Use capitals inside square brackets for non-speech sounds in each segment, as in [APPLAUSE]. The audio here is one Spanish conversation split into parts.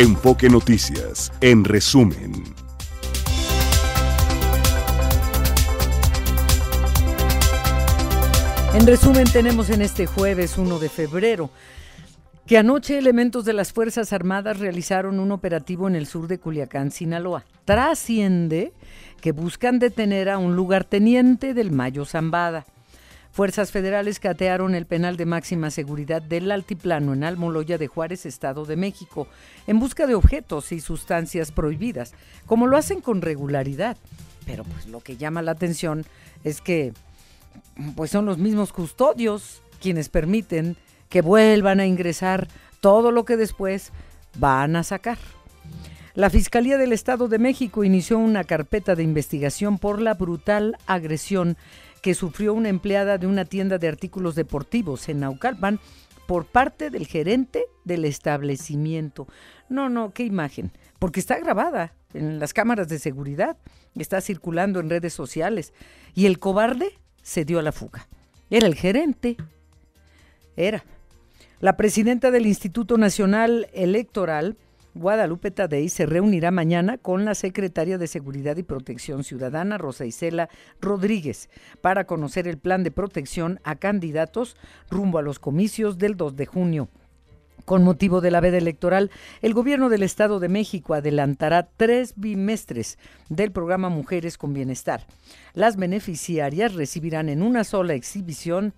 Enfoque Noticias, en resumen. En resumen, tenemos en este jueves 1 de febrero que anoche elementos de las Fuerzas Armadas realizaron un operativo en el sur de Culiacán, Sinaloa. Trasciende que buscan detener a un lugarteniente del Mayo Zambada. Fuerzas federales catearon el penal de máxima seguridad del Altiplano en Almoloya de Juárez, Estado de México, en busca de objetos y sustancias prohibidas, como lo hacen con regularidad. Pero pues lo que llama la atención es que pues son los mismos custodios quienes permiten que vuelvan a ingresar todo lo que después van a sacar. La Fiscalía del Estado de México inició una carpeta de investigación por la brutal agresión que sufrió una empleada de una tienda de artículos deportivos en Naucalpan por parte del gerente del establecimiento. No, no, qué imagen, porque está grabada en las cámaras de seguridad, está circulando en redes sociales y el cobarde se dio a la fuga. Era el gerente. Era. La presidenta del Instituto Nacional Electoral Guadalupe Tadei se reunirá mañana con la secretaria de Seguridad y Protección Ciudadana, Rosa Isela Rodríguez, para conocer el plan de protección a candidatos rumbo a los comicios del 2 de junio. Con motivo de la veda electoral, el gobierno del Estado de México adelantará tres bimestres del programa Mujeres con Bienestar. Las beneficiarias recibirán en una sola exhibición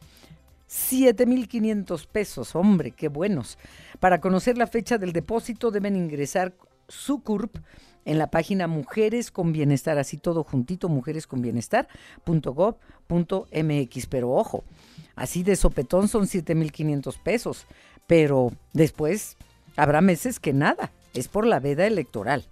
7.500 pesos, hombre, qué buenos. Para conocer la fecha del depósito deben ingresar su CURP en la página Mujeres con Bienestar, así todo juntito, mujeresconbienestar.gov.mx. Pero ojo, así de sopetón son 7.500 pesos, pero después habrá meses que nada, es por la veda electoral.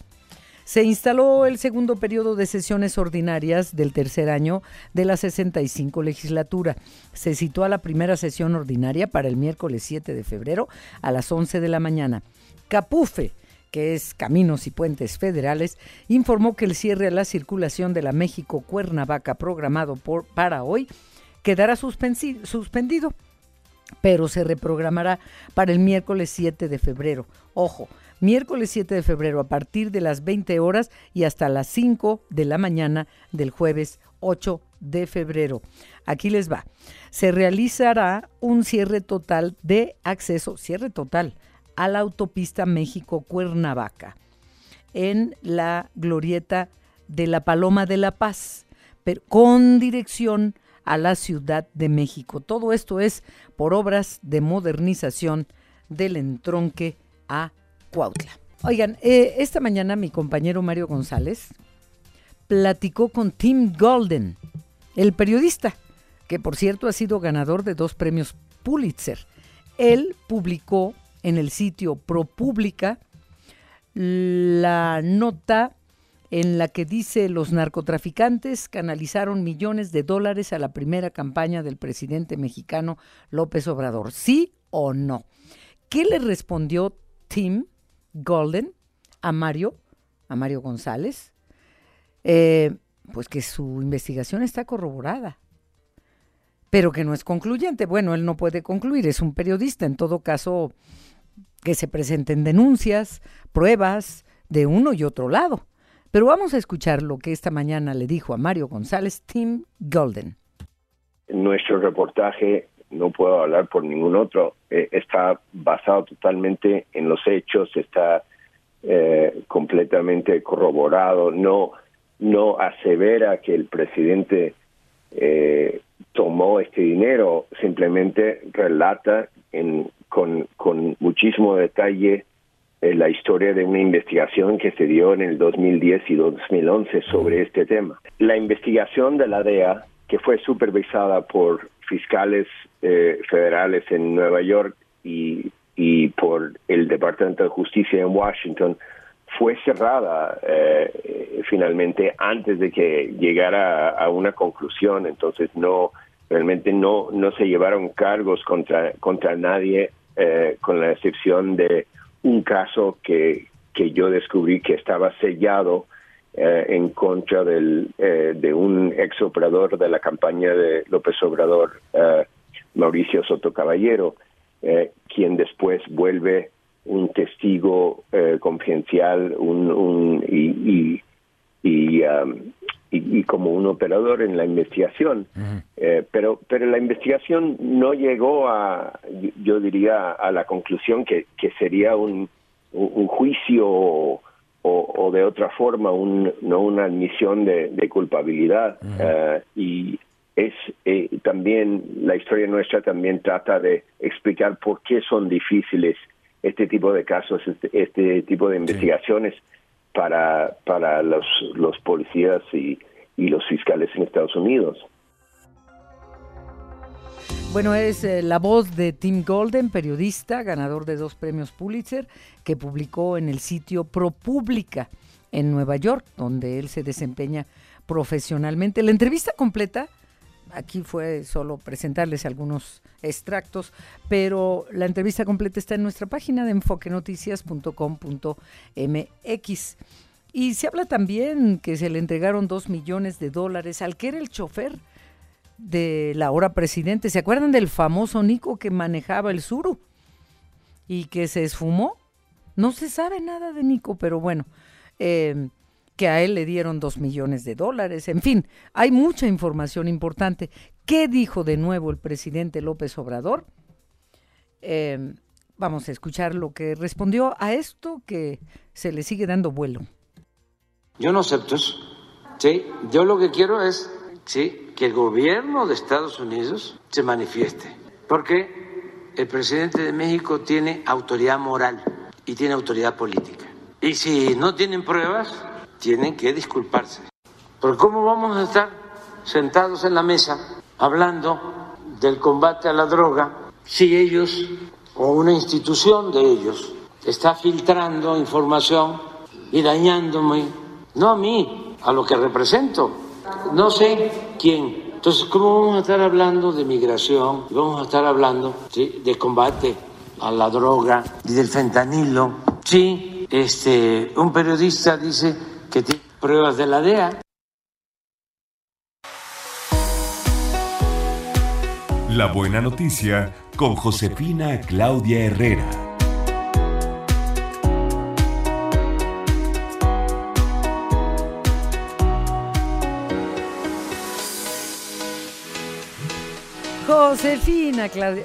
Se instaló el segundo periodo de sesiones ordinarias del tercer año de la 65 legislatura. Se citó a la primera sesión ordinaria para el miércoles 7 de febrero a las 11 de la mañana. Capufe, que es Caminos y Puentes Federales, informó que el cierre a la circulación de la México-Cuernavaca programado por, para hoy quedará suspendido, pero se reprogramará para el miércoles 7 de febrero. Ojo, miércoles 7 de febrero a partir de las 20 horas y hasta las 5 de la mañana del jueves 8 de febrero. Aquí les va. Se realizará un cierre total de acceso, cierre total, a la autopista México-Cuernavaca en la glorieta de la Paloma de la Paz, pero con dirección a la Ciudad de México. Todo esto es por obras de modernización del entronque a Cuautla. Oigan, eh, esta mañana mi compañero Mario González platicó con Tim Golden, el periodista, que por cierto ha sido ganador de dos premios Pulitzer. Él publicó en el sitio ProPublica la nota en la que dice los narcotraficantes canalizaron millones de dólares a la primera campaña del presidente mexicano López Obrador. ¿Sí o no? ¿Qué le respondió Tim Golden a Mario, a Mario González, eh, pues que su investigación está corroborada, pero que no es concluyente. Bueno, él no puede concluir, es un periodista, en todo caso, que se presenten denuncias, pruebas de uno y otro lado. Pero vamos a escuchar lo que esta mañana le dijo a Mario González Tim Golden. Nuestro reportaje no puedo hablar por ningún otro, eh, está basado totalmente en los hechos, está eh, completamente corroborado, no, no asevera que el presidente eh, tomó este dinero, simplemente relata en, con, con muchísimo detalle la historia de una investigación que se dio en el 2010 y 2011 sobre este tema. La investigación de la DEA, que fue supervisada por fiscales eh, federales en Nueva York y, y por el Departamento de Justicia en Washington fue cerrada eh, finalmente antes de que llegara a, una conclusión. Entonces no realmente no no se llevaron cargos contra contra nadie eh, con la excepción de un caso que que yo descubrí que estaba sellado eh, en contra del, eh, de un ex operador de la campaña de López Obrador, eh, Mauricio Soto Caballero, quien después vuelve un testigo eh, confidencial un, y, um, y, y, como un operador en la investigación. Eh, pero, pero la investigación no llegó a, yo diría, a la conclusión que, que sería un, un juicio o, o, de otra forma un, no una admisión de, culpabilidad. Eh, y es también la historia nuestra también trata de explicar por qué son difíciles este tipo de casos, este, este tipo de investigaciones para, para los, los policías y, y los fiscales en Estados Unidos. Bueno, es eh, la voz de Tim Golden, periodista, ganador de dos premios Pulitzer, que publicó en el sitio ProPublica en Nueva York, donde él se desempeña profesionalmente. La entrevista completa aquí fue solo presentarles algunos extractos, pero la entrevista completa está en nuestra página de enfoquenoticias.com.mx. Y se habla también que se le entregaron dos millones de dólares al que era el chofer de la hora presidente. ¿Se acuerdan del famoso Nico que manejaba el Suru y que se esfumó? No se sabe nada de Nico, pero bueno, eh, que a él le dieron dos millones de dólares. En fin, hay mucha información importante. ¿Qué dijo de nuevo el presidente López Obrador? Em, vamos a escuchar lo que respondió a esto que se le sigue dando vuelo. Yo no acepto eso. Sí, yo lo que quiero es sí, que el gobierno de Estados Unidos se manifieste, porque el presidente de México tiene autoridad moral y tiene autoridad política. Y si no tienen pruebas, tienen que disculparse. Porque ¿cómo vamos a estar sentados en la mesa hablando del combate a la droga si ellos o una institución de ellos está filtrando información y dañándome, no a mí, a lo que represento, no sé quién. Entonces, ¿cómo vamos a estar hablando de migración? Vamos a estar hablando de combate a la droga y del fentanilo. Sí, este, un periodista dice que tiene pruebas de la DEA. La buena noticia con Josefina Claudia Herrera. Josefina Claudia.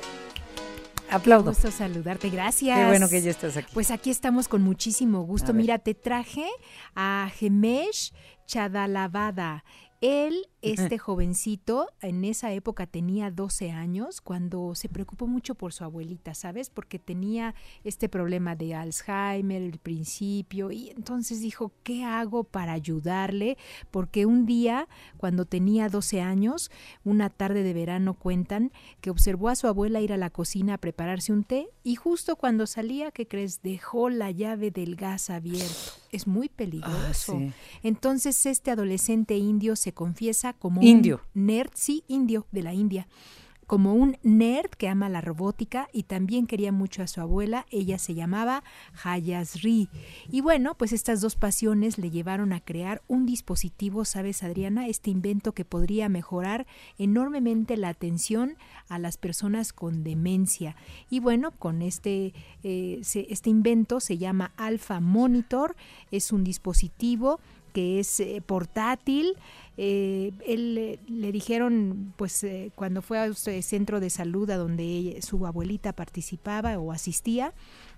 Aplaudo. gusto saludarte, gracias. Qué bueno que ya estás aquí. Pues aquí estamos con muchísimo gusto. Mira, te traje a Gemesh Chadalavada. Él, [LAUGHS] este jovencito, en esa época tenía 12 años cuando se preocupó mucho por su abuelita, ¿sabes? Porque tenía este problema de Alzheimer, el principio, y entonces dijo, ¿qué hago para ayudarle? Porque un día, cuando tenía 12 años, una tarde de verano cuentan que observó a su abuela ir a la cocina a prepararse un té y justo cuando salía, ¿qué crees? Dejó la llave del gas abierto. Es muy peligroso. Ah, entonces este adolescente indio se confiesa como indio. un nerd, sí, indio de la India como un nerd que ama la robótica y también quería mucho a su abuela. Ella se llamaba Hayasri. Y bueno, pues estas dos pasiones le llevaron a crear un dispositivo, ¿sabes, Adriana? Este invento que podría mejorar enormemente la atención a las personas con demencia. Y bueno, con este, eh, este invento se llama Alpha Monitor. Es un dispositivo que es eh, portátil, eh, él le dijeron, pues eh, cuando fue a centro de salud a donde su abuelita participaba o asistía,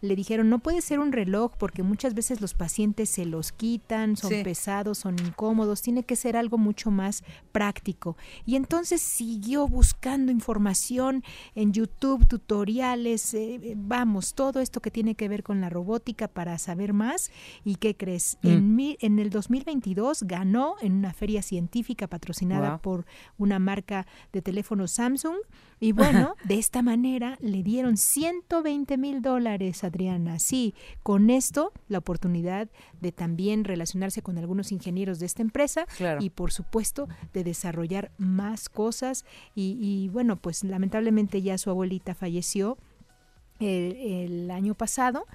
le dijeron, no puede ser un reloj porque muchas veces los pacientes se los quitan, son pesados, son incómodos, tiene que ser algo mucho más práctico. Y entonces siguió buscando información en YouTube, tutoriales, eh, vamos, todo esto que tiene que ver con la robótica para saber más. ¿Y qué crees? Mm. En, en el 2022 ganó en una feria científica patrocinada por una marca de teléfono Samsung y bueno, [LAUGHS] de esta manera le dieron 120 mil dólares, Adriana. Sí, con esto la oportunidad de también relacionarse con algunos ingenieros de esta empresa y por supuesto de desarrollar más cosas. Y, bueno, pues lamentablemente ya su abuelita falleció. El, el, año pasado,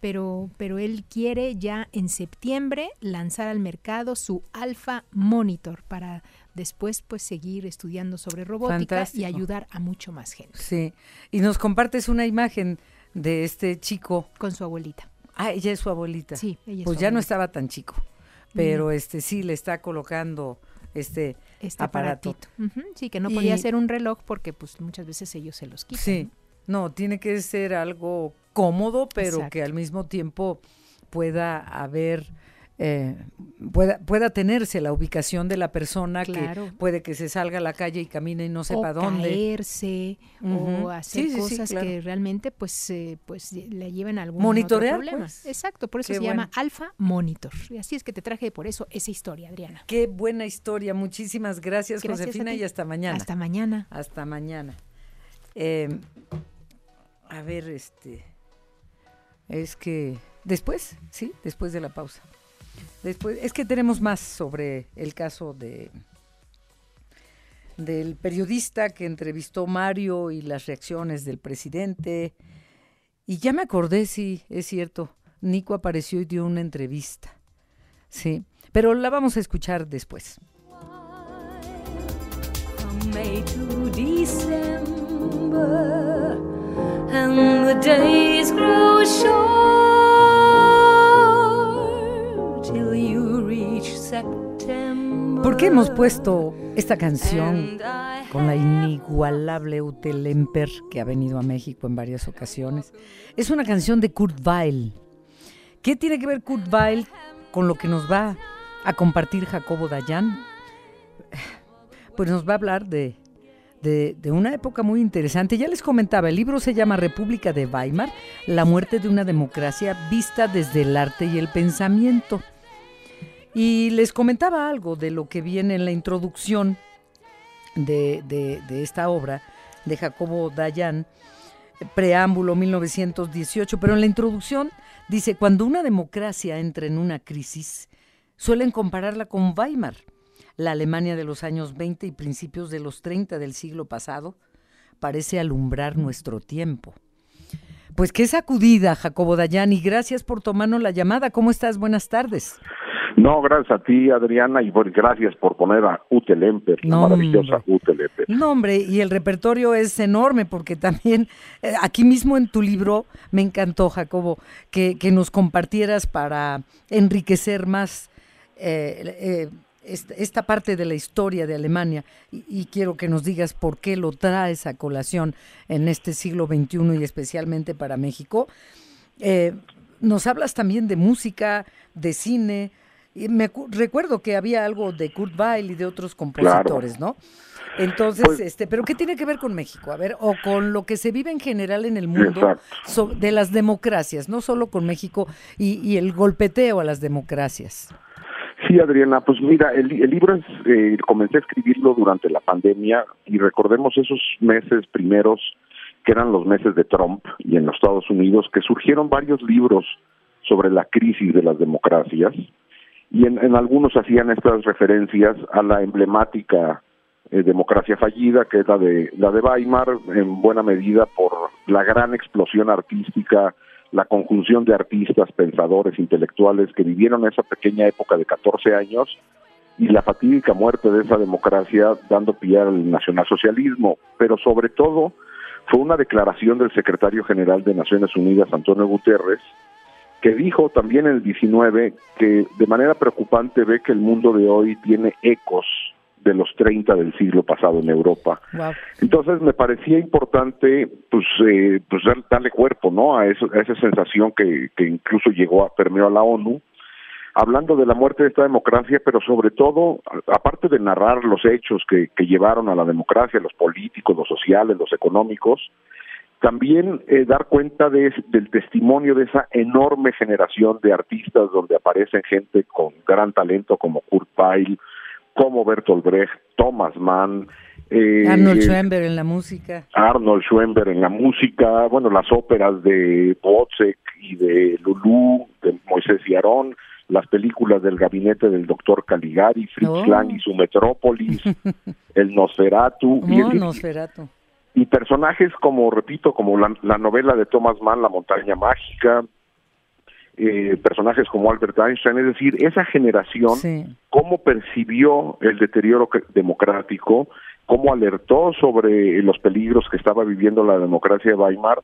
pero, pero él quiere ya en septiembre lanzar al mercado su Alpha Monitor para después pues seguir estudiando sobre robótica y ayudar a mucho más gente. Sí, y nos compartes una imagen de este chico. Con su abuelita. Ah, ella es su abuelita. Sí, ella es Pues su ya no estaba tan chico, pero este sí le está colocando este, Este aparato. Sí, que no podía Y- ser un reloj porque pues muchas veces ellos se los quitan. Sí, no, tiene que ser algo cómodo, pero Exacto. que al mismo tiempo pueda haber, eh, pueda, pueda tenerse la ubicación de la persona Claro. que puede que se salga a la calle y camine y no o sepa dónde. caerse Ujú. o hacer Sí, sí, sí, cosas claro. que realmente pues eh, pues le lleven a algún Monitorear, otro problema. pues. Exacto, por eso Qué se llama. Alfa Monitor. Y así es que te traje por eso esa historia, Adriana. Qué buena historia, muchísimas gracias, Gracias Josefina y hasta mañana. Hasta mañana. Hasta mañana. Eh, a ver, este. Es que. Después, sí, después de la pausa. Después, es que tenemos más sobre el caso de del periodista que entrevistó Mario y las reacciones del presidente. Y ya me acordé, sí, es cierto. Nico apareció y dio una entrevista. Sí, pero la vamos a escuchar después. Qué hemos puesto esta canción con la inigualable Ute Lemper que ha venido a México en varias ocasiones? Es una canción de Kurt Weill. ¿Qué tiene que ver Kurt Weill con lo que nos va a compartir Jacobo Dayan? Pues nos va a hablar de, de una época muy interesante. Ya les comentaba, el libro se llama República de Weimar, la muerte de una democracia vista desde el arte y el pensamiento. Y les comentaba algo de lo que viene en la introducción de, de- de esta obra de Jacobo Dayan, preámbulo 1918, pero en la introducción dice, cuando una democracia entra en una crisis, suelen compararla con Weimar, la Alemania de los años 20 y principios de los 30 del siglo pasado, parece alumbrar nuestro tiempo. Pues qué sacudida, Jacobo Dayan, y gracias por tomarnos la llamada. ¿Cómo estás? Buenas tardes. No, gracias a ti, Adriana, y por- gracias por poner a Ute Lemper, la No, maravillosa hombre. Ute Lemper. No, hombre, y el repertorio es enorme porque también eh, aquí mismo en tu libro me encantó, Jacobo, que, que nos compartieras para enriquecer más eh, eh, esta, esta parte de la historia de Alemania y, y quiero que nos digas por qué lo traes a colación en este siglo XXI y especialmente para México. Eh, nos hablas también de música, de cine. Y me recuerdo que había algo de Kurt Weill y de otros compositores, ¿no? Entonces, Pues- este, pero ¿qué tiene que ver con México? A ver, o con lo que se vive en general en el mundo so- de las democracias, no solo con México y, y el golpeteo a las democracias. Sí, Adriana, pues mira, el, el libro es, eh, comencé a escribirlo durante la pandemia y recordemos esos meses primeros que eran los meses de Trump y en los Estados Unidos, que surgieron varios libros sobre la crisis de las democracias y en, en algunos hacían estas referencias a la emblemática eh, democracia fallida, que es la de, la de Weimar, en buena medida por la gran explosión artística, la conjunción de artistas, pensadores, intelectuales que vivieron esa pequeña época de 14 años y la fatídica muerte de esa democracia dando pie al nacionalsocialismo, pero sobre todo fue una declaración del secretario general de Naciones Unidas, Antonio Guterres, que dijo también en el 19 que de manera preocupante ve que el mundo de hoy tiene ecos de los 30 del siglo pasado en Europa. Wow. Entonces me parecía importante pues eh, pues dar- darle cuerpo no a, eso, a esa sensación que, que incluso llegó a permeó a la ONU hablando de la muerte de esta democracia pero sobre todo aparte de narrar los hechos que, que llevaron a la democracia los políticos los sociales los económicos también eh, dar cuenta de, del testimonio de esa enorme generación de artistas donde aparecen gente con gran talento como Kurt Weill, como Bertolt Brecht, Thomas Mann, eh, Arnold Schoenberg en la música. Arnold Schoenberg en la música, bueno, las óperas de Wozzeck y de Lulú, de Moisés y Aarón, las películas del gabinete del doctor Caligari, Fritz Oh. Lang y su Metrópolis, [LAUGHS] el Nosferatu, y, No, el- Nosferatu. Y personajes como, repito, como la, la novela de Thomas Mann, La montaña mágica, eh, personajes como Albert Einstein, es decir, esa generación Sí. cómo percibió el deterioro democrático, cómo alertó sobre los peligros que estaba viviendo la democracia de Weimar,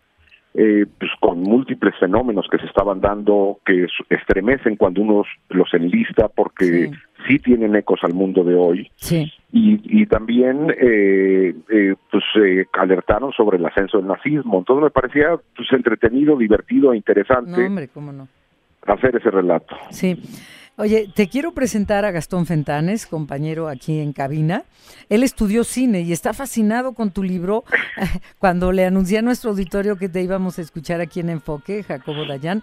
eh, pues con múltiples fenómenos que se estaban dando, que estremecen cuando uno los enlista, porque sí, tienen ecos al mundo de hoy. Sí. Y, y también eh, eh, pues alertaron sobre el ascenso del nazismo. Entonces me parecía pues entretenido, divertido e interesante. No, hombre, cómo no. Hacer ese relato. Sí. Oye, te quiero presentar a Gastón Fentanes, compañero aquí en cabina. Él estudió cine y está fascinado con tu libro. [LAUGHS] Cuando le anuncié a nuestro auditorio que te íbamos a escuchar aquí en Enfoque, Jacobo Dayan,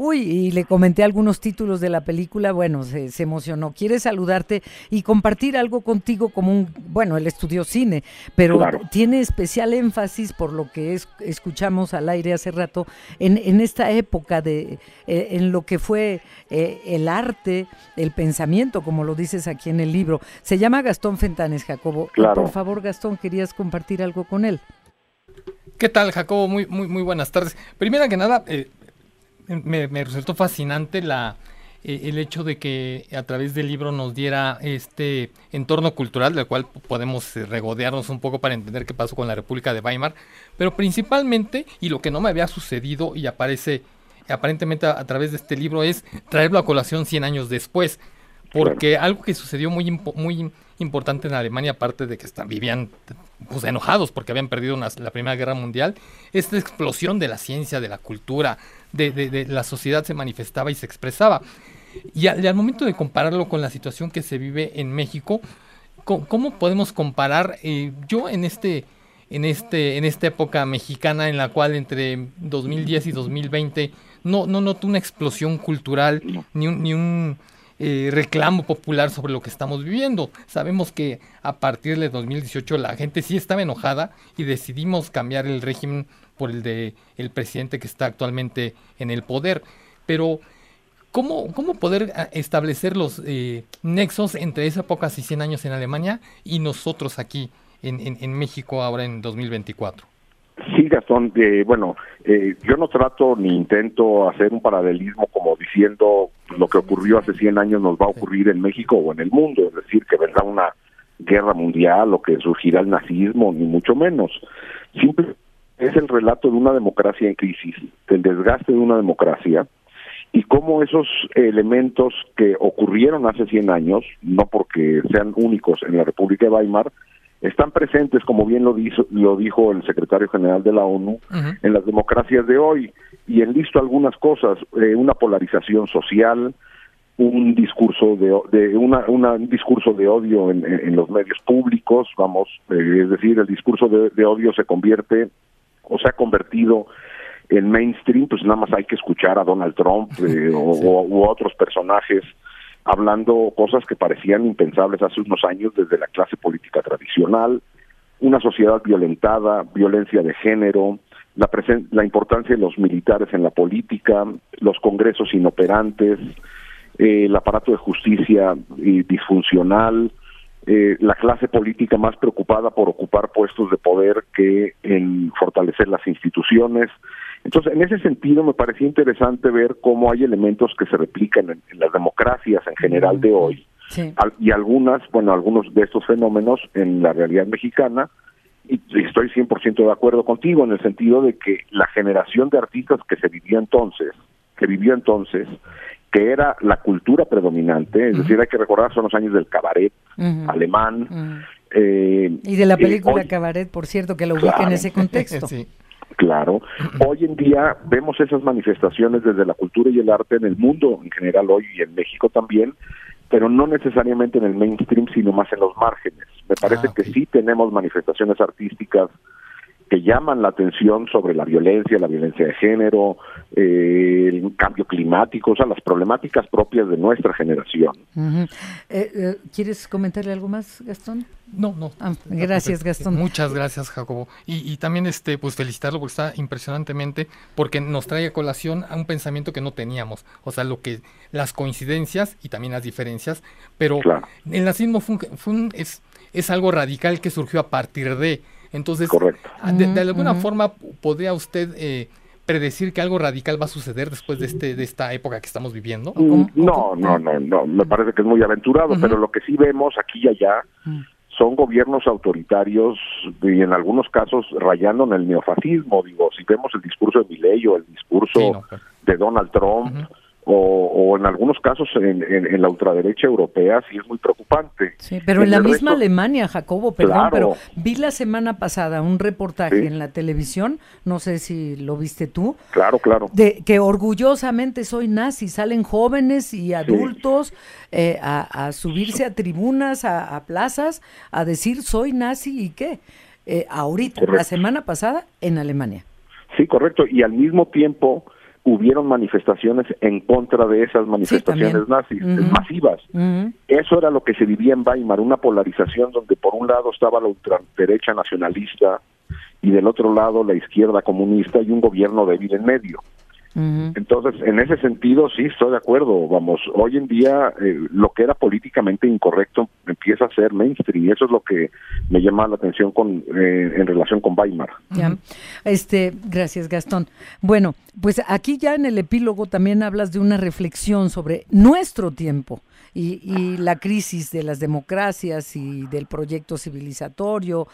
Uy, y le comenté algunos títulos de la película, bueno, se, emocionó. Quiere saludarte y compartir algo contigo como un, bueno, él estudió cine, pero tiene especial énfasis por lo que es, escuchamos al aire hace rato, en, en esta época de, eh, en lo que fue eh, el arte, el pensamiento, como lo dices aquí en el libro. Se llama Gastón Fentanes, Jacobo. por favor, Gastón, querías compartir algo con él. ¿Qué tal, Jacobo? Muy, muy, muy buenas tardes. Primero que nada, eh, me, resultó fascinante la, eh, el hecho de que a través del libro nos diera este entorno cultural del cual podemos eh, regodearnos un poco para entender qué pasó con la República de Weimar, pero principalmente, y lo que no me había sucedido y aparece aparentemente a, través de este libro es traerlo a colación 100 años después, porque algo que sucedió muy, muy importante en Alemania, aparte de que están, vivían pues, enojados porque habían perdido la Primera Guerra Mundial, esta explosión de la ciencia, de la cultura, de, la sociedad se manifestaba y se expresaba. Y al, momento de compararlo con la situación que se vive en México, ¿cómo, podemos comparar? Eh, yo en este en este en esta época mexicana en la cual entre 2010 y 2020 no no noto una explosión cultural ni un, ni un eh, reclamo popular sobre lo que estamos viviendo. Sabemos que a partir de 2018 la gente sí estaba enojada y decidimos cambiar el régimen por el de el presidente que está actualmente en el poder. Pero ¿cómo, cómo poder ah, establecer los eh, nexos entre esa época hace 100 años en Alemania y nosotros aquí en, en México ahora en 2024? Sí, Gastón, eh, bueno, eh, yo no trato ni intento hacer un paralelismo como diciendo lo que ocurrió hace 100 años nos va a ocurrir en México o en el mundo, es decir, que vendrá una guerra mundial o que surgirá el nazismo, ni mucho menos. Simple es el relato de una democracia en crisis, del desgaste de una democracia y cómo esos elementos que ocurrieron hace 100 años, no porque sean únicos en la República de Weimar, están presentes, como bien lo, dijo, lo dijo el secretario general de la ONU, en las democracias de hoy y en listo algunas cosas, eh, una polarización social, un discurso de, de una, un discurso de odio en, los medios públicos, vamos, eh, es decir, el discurso de, odio se convierte o se ha convertido en mainstream, pues nada más hay que escuchar a Donald Trump eh, [LAUGHS] o, u otros personajes hablando cosas que parecían impensables hace unos años desde la clase política tradicional, una sociedad violentada, violencia de género, la, la importancia de los militares en la política, los congresos inoperantes, eh, el aparato de justicia eh, disfuncional, eh, la clase política más preocupada por ocupar puestos de poder que en fortalecer las instituciones, entonces, en ese sentido, me parecía interesante ver cómo hay elementos que se replican en, las democracias en general de hoy y algunas, bueno, algunos de estos fenómenos en la realidad mexicana. Y estoy 100% de acuerdo contigo en el sentido de que la generación de artistas que se vivió entonces, que vivió entonces, que era la cultura predominante, es decir, hay que recordar son los años del cabaret alemán. Eh, y de la eh, película Cabaret, por cierto, que lo ubica en ese contexto. [LAUGHS] sí. Claro, hoy en día vemos esas manifestaciones desde la cultura y el arte en el mundo en general hoy y en México también, pero no necesariamente en el mainstream, sino más en los márgenes. Me parece ah, que sí tenemos manifestaciones artísticas que llaman la atención sobre la violencia, la violencia de género, eh, el cambio climático, o sea, las problemáticas propias de nuestra generación. Eh, eh, ¿Quieres comentarle algo más, Gastón? No, no. Ah, gracias, Gastón. Muchas gracias, Jacobo. Y, también este, pues felicitarlo porque está impresionantemente, porque nos trae a colación a un pensamiento que no teníamos. O sea, lo que, las coincidencias y también las diferencias, pero el nazismo fue, es, es algo radical que surgió a partir de entonces, ah, De, alguna forma, ¿podría usted eh, predecir que algo radical va a suceder después de, este, de esta época que estamos viviendo? Mm, no, no, no, no, me parece que es muy aventurado, pero lo que sí vemos aquí y allá son gobiernos autoritarios y en algunos casos rayando en el neofascismo. Digo, si vemos el discurso de Milei o el discurso Sí, no, claro. de Donald Trump o, o en algunos casos en, en- en la ultraderecha europea, sí es muy preocupante. Sí, pero en la misma resto- Alemania, Jacobo, perdón, Claro. pero vi la semana pasada un reportaje Sí. en la televisión, no sé si lo viste tú, Claro, claro. de que orgullosamente soy nazi, salen jóvenes y adultos eh, a, a subirse a tribunas, a, a plazas, a decir soy nazi y qué. Eh, ahorita, la semana pasada, en Alemania. Sí, correcto. Y al mismo tiempo hubieron manifestaciones en contra de esas manifestaciones nazis, masivas. Eso era lo que se vivía en Weimar, una polarización donde por un lado estaba la ultraderecha nacionalista y del otro lado la izquierda comunista y un gobierno débil en medio. Entonces, en ese sentido, sí, estoy de acuerdo. Vamos, hoy en día eh, lo que era políticamente incorrecto empieza a ser mainstream y eso es lo que me llama la atención con, eh, en relación con Weimar. Ya. Este, gracias, Gastón. Bueno, pues aquí ya en el epílogo también hablas de una reflexión sobre nuestro tiempo y, y la crisis de las democracias y del proyecto civilizatorio.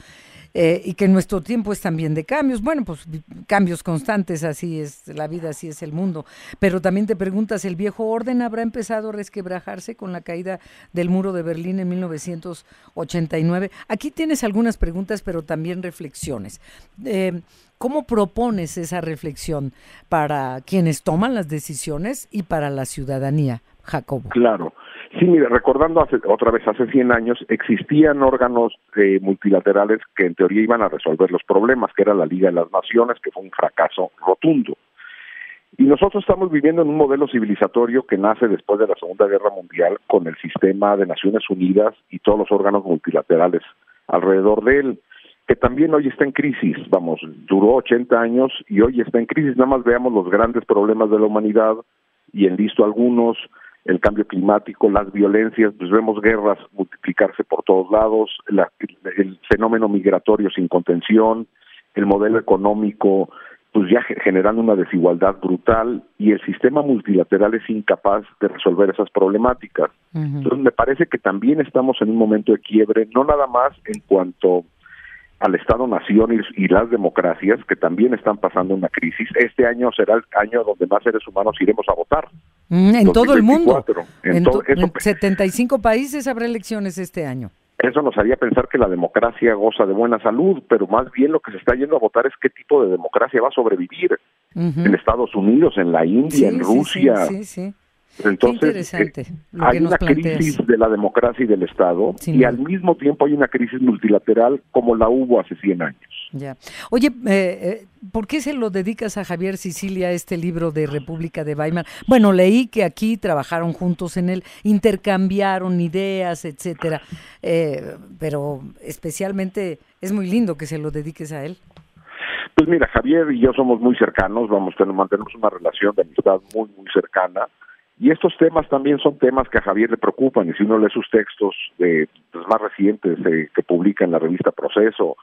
Eh, y que nuestro tiempo es también de cambios. Bueno, pues cambios constantes, así es la vida, así es el mundo. Pero también te preguntas, ¿el viejo orden habrá empezado a resquebrajarse con la caída del muro de Berlín en 1989? Aquí tienes algunas preguntas, pero también reflexiones. Eh, ¿Cómo propones esa reflexión para quienes toman las decisiones y para la ciudadanía, Jacobo? Claro. Sí, mire, recordando hace, otra vez hace 100 años, existían órganos eh, multilaterales que en teoría iban a resolver los problemas, que era la Liga de las Naciones, que fue un fracaso rotundo. Y nosotros estamos viviendo en un modelo civilizatorio que nace después de la Segunda Guerra Mundial con el sistema de Naciones Unidas y todos los órganos multilaterales alrededor de él, que también hoy está en crisis. Vamos, duró 80 años y hoy está en crisis. Nada más veamos los grandes problemas de la humanidad y enlisto algunos, el cambio climático, las violencias, pues vemos guerras multiplicarse por todos lados, la- el fenómeno migratorio sin contención, el modelo económico, pues ya ge- generando una desigualdad brutal y el sistema multilateral es incapaz de resolver esas problemáticas. Entonces me parece que también estamos en un momento de quiebre, no nada más en cuanto al Estado-Nación y, y las democracias, que también están pasando una crisis. Este año será el año donde más seres humanos iremos a votar. Mm, en todo el mundo. 2024. En En, to- eso- en 75 países habrá elecciones este año. Eso nos haría pensar que la democracia goza de buena salud, pero más bien lo que se está yendo a votar es qué tipo de democracia va a sobrevivir en Estados Unidos, en la India, Sí, en Rusia. Sí, sí, sí. Entonces, eh, hay una planteas. crisis de la democracia y del Estado, Sin y duda. al mismo tiempo hay una crisis multilateral como la hubo hace 100 años. Ya. Oye, eh, eh, ¿por qué se lo dedicas a Javier Sicilia este libro de República de Weimar? Bueno, leí que aquí trabajaron juntos en él, intercambiaron ideas, etcétera, eh, pero especialmente es muy lindo que se lo dediques a él. Pues mira, Javier y yo somos muy cercanos, vamos, ten- mantenemos una relación de amistad muy, muy cercana. Y estos temas también son temas que a Javier le preocupan. Y si uno lee sus textos de, los más recientes eh, que publica en la revista Proceso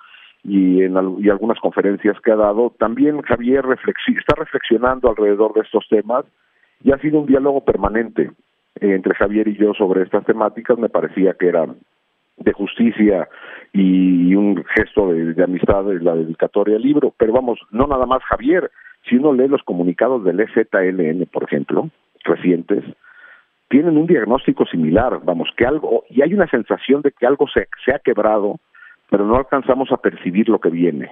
y en algunas conferencias que ha dado, también Javier está reflexionando alrededor de estos temas y ha sido un diálogo permanente eh, entre Javier y yo sobre estas temáticas. Me parecía que era de justicia y un gesto de, amistad de la dedicatoria del libro. Pero vamos, no nada más Javier, si uno lee los comunicados del EZLN, por ejemplo, recientes, tienen un diagnóstico similar, vamos, que algo, y hay una sensación de que algo se, se ha quebrado, pero no alcanzamos a percibir lo que viene.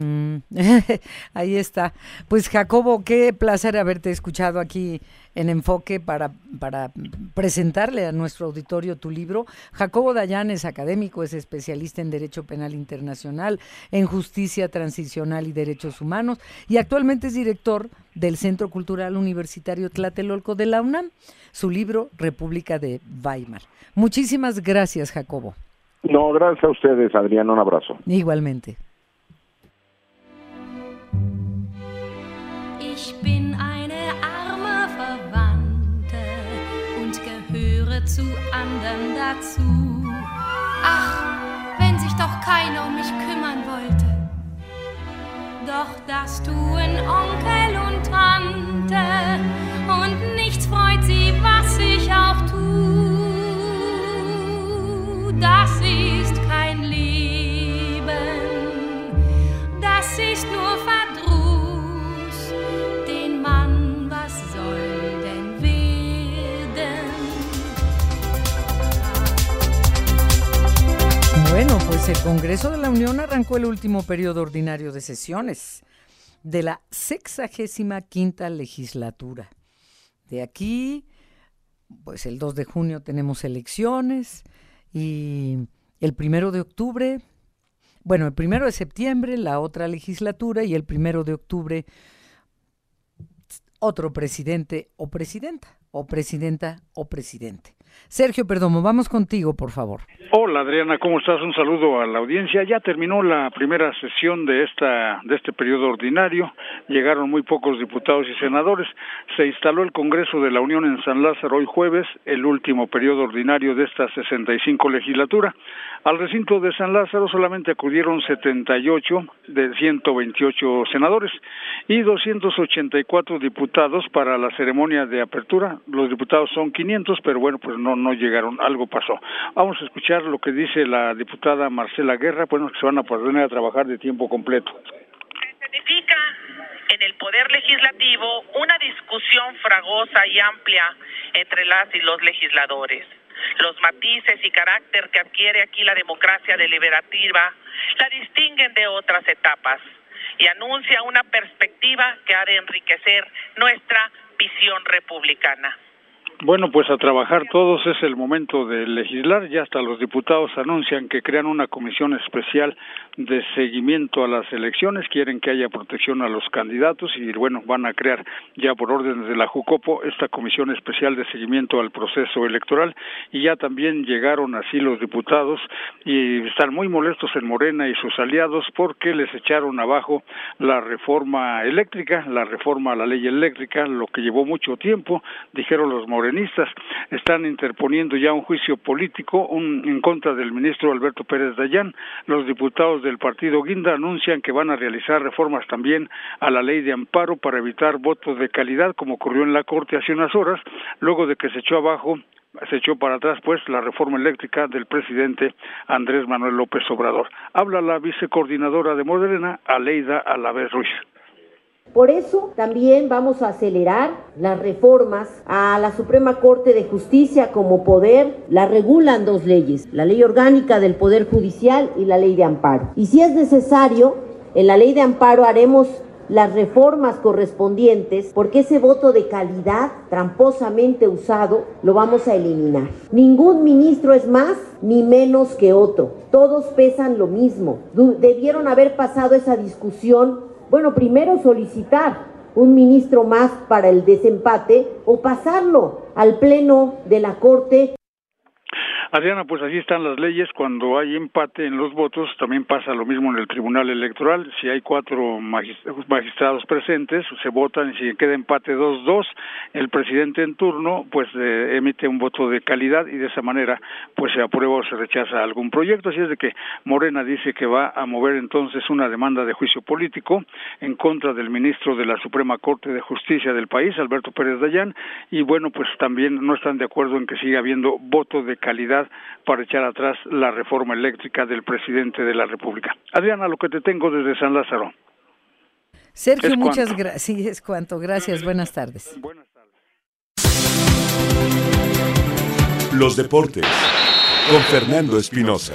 Mm, [LAUGHS] Ahí está. Pues Jacobo, qué placer haberte escuchado aquí en Enfoque para, para presentarle a nuestro auditorio tu libro. Jacobo Dayan es académico, es especialista en Derecho Penal Internacional, en Justicia Transicional y Derechos Humanos y actualmente es director del Centro Cultural Universitario Tlatelolco de la UNAM. Su libro, República de Weimar. Muchísimas gracias, Jacobo. No, gracias a ustedes, Adrián, un abrazo. Igualmente. Zu anderen dazu. Ach, wenn sich doch keiner um mich kümmern wollte. Doch das tun Onkel und Tante und nichts freut sie, was ich auch tu. Das ist kein Leben, das ist nur Ver Congreso de la Unión arrancó el último periodo ordinario de sesiones de la sexagésima quinta legislatura. De aquí, pues el 2 de junio tenemos elecciones y el primero de octubre, bueno, el primero de septiembre la otra legislatura y el primero de octubre otro presidente o presidenta, o presidenta o presidente. Sergio Perdomo, vamos contigo, por favor. Hola Adriana, ¿cómo estás? Un saludo a la audiencia. Ya terminó la primera sesión de esta de este periodo ordinario. Llegaron muy pocos diputados y senadores. Se instaló el Congreso de la Unión en San Lázaro hoy jueves, el último periodo ordinario de esta 65 legislatura. Al recinto de San Lázaro solamente acudieron 78 de 128 senadores y 284 diputados para la ceremonia de apertura. Los diputados son 500, pero bueno, pues no no llegaron, algo pasó. Vamos a escuchar lo que dice la diputada Marcela Guerra, bueno, que se van a poner a trabajar de tiempo completo. Significa en el Poder Legislativo una discusión fragosa y amplia entre las y los legisladores. Los matices y carácter que adquiere aquí la democracia deliberativa la distinguen de otras etapas y anuncia una perspectiva que ha de enriquecer nuestra visión republicana. Bueno, pues a trabajar todos es el momento de legislar. Ya hasta los diputados anuncian que crean una comisión especial de seguimiento a las elecciones. Quieren que haya protección a los candidatos y bueno, van a crear ya por orden de la Jucopo esta comisión especial de seguimiento al proceso electoral. Y ya también llegaron así los diputados y están muy molestos en Morena y sus aliados porque les echaron abajo la reforma eléctrica, la reforma a la ley eléctrica, lo que llevó mucho tiempo, dijeron los morenistas están interponiendo ya un juicio político en contra del ministro Alberto Pérez Dayán. Los diputados del partido Guinda anuncian que van a realizar reformas también a la ley de amparo para evitar votos de calidad, como ocurrió en la Corte hace unas horas, luego de que se echó abajo se echó para atrás pues la reforma eléctrica del presidente Andrés Manuel López Obrador. Habla la vicecoordinadora de Morena, Aleida Alavés Ruiz. Por eso también vamos a acelerar las reformas a la Suprema Corte de Justicia como poder. La regulan dos leyes, la ley orgánica del Poder Judicial y la ley de amparo. Y si es necesario, en la ley de amparo haremos las reformas correspondientes porque ese voto de calidad tramposamente usado lo vamos a eliminar. Ningún ministro es más ni menos que otro. Todos pesan lo mismo. Debieron haber pasado esa discusión bueno, primero solicitar un ministro más para el desempate o pasarlo al Pleno de la Corte Adriana, pues así están las leyes. Cuando hay empate en los votos, también pasa lo mismo en el Tribunal Electoral. Si hay cuatro magistrados presentes, se votan y si queda empate 2-2, el presidente en turno pues eh, emite un voto de calidad y de esa manera pues se aprueba o se rechaza algún proyecto. Así es de que Morena dice que va a mover entonces una demanda de juicio político en contra del ministro de la Suprema Corte de Justicia del país, Alberto Pérez Dayán, y bueno, pues también no están de acuerdo en que siga habiendo voto de calidad para echar atrás la reforma eléctrica del presidente de la República. Adriana, lo que te tengo desde San Lázaro. Sergio, muchas gracias. Sí, es cuanto. Gracias. Buenas tardes. Buenas tardes. Los deportes con Fernando Espinosa.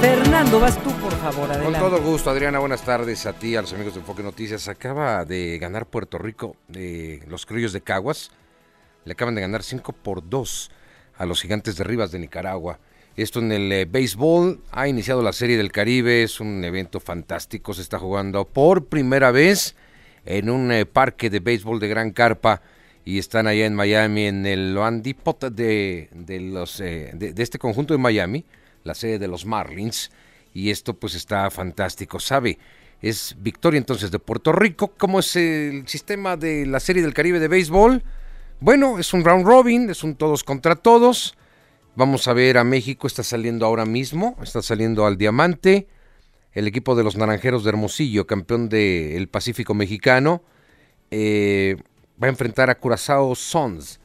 Fernando, vas tú con todo gusto, Adriana. Buenas tardes a ti, a los amigos de Enfoque Noticias. Acaba de ganar Puerto Rico de los criollos de Caguas. Le acaban de ganar 5 por 2 a los gigantes de Rivas de Nicaragua. Esto en el eh, béisbol. Ha iniciado la Serie del Caribe. Es un evento fantástico. Se está jugando por primera vez en un eh, parque de béisbol de Gran Carpa. Y están allá en Miami, en el Andy de, de, los, eh, de este conjunto de Miami, la sede de los Marlins y esto pues está fantástico, ¿sabe? Es victoria entonces de Puerto Rico. ¿Cómo es el sistema de la Serie del Caribe de béisbol? Bueno, es un round robin, es un todos contra todos. Vamos a ver a México, está saliendo ahora mismo, está saliendo al Diamante. El equipo de los Naranjeros de Hermosillo, campeón del Pacífico Mexicano, eh, va a enfrentar a Curazao Sons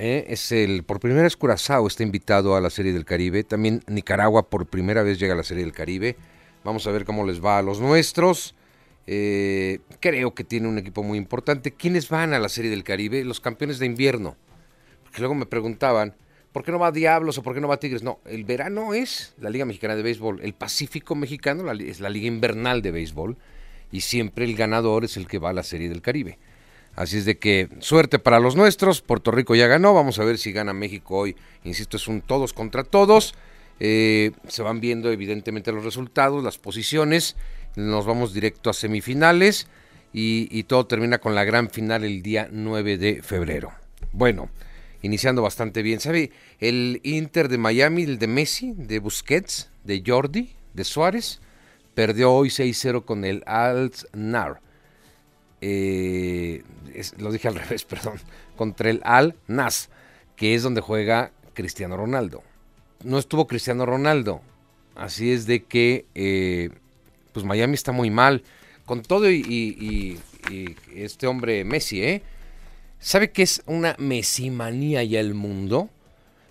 ¿eh? es el por primera vez Curazao está invitado a la Serie del Caribe. También Nicaragua por primera vez llega a la Serie del Caribe. Vamos a ver cómo les va a los nuestros. Eh, creo que tiene un equipo muy importante. ¿Quiénes van a la Serie del Caribe? Los campeones de invierno. Porque luego me preguntaban, ¿por qué no va Diablos o por qué no va Tigres? No, el verano es la Liga Mexicana de Béisbol. El Pacífico Mexicano es la Liga Invernal de Béisbol. Y siempre el ganador es el que va a la Serie del Caribe. Así es de que suerte para los nuestros. Puerto Rico ya ganó. Vamos a ver si gana México hoy. Insisto, es un todos contra todos. Eh, se van viendo evidentemente los resultados, las posiciones. Nos vamos directo a semifinales. Y, todo termina con la gran final el día 9 de febrero. Bueno, iniciando bastante bien. ¿Sabe? El Inter de Miami, el de Messi, de Busquets, de Jordi, de Suárez, perdió hoy 6-0 con el Al-Nar eh, es- lo dije al [LAUGHS] revés, perdón, contra el Al Nas, que es donde juega Cristiano Ronaldo. No estuvo Cristiano Ronaldo, así es de que eh, pues Miami está muy mal. Con todo y, este hombre Messi, ¿eh? ¿Sabe qué es una mesimanía ya el mundo?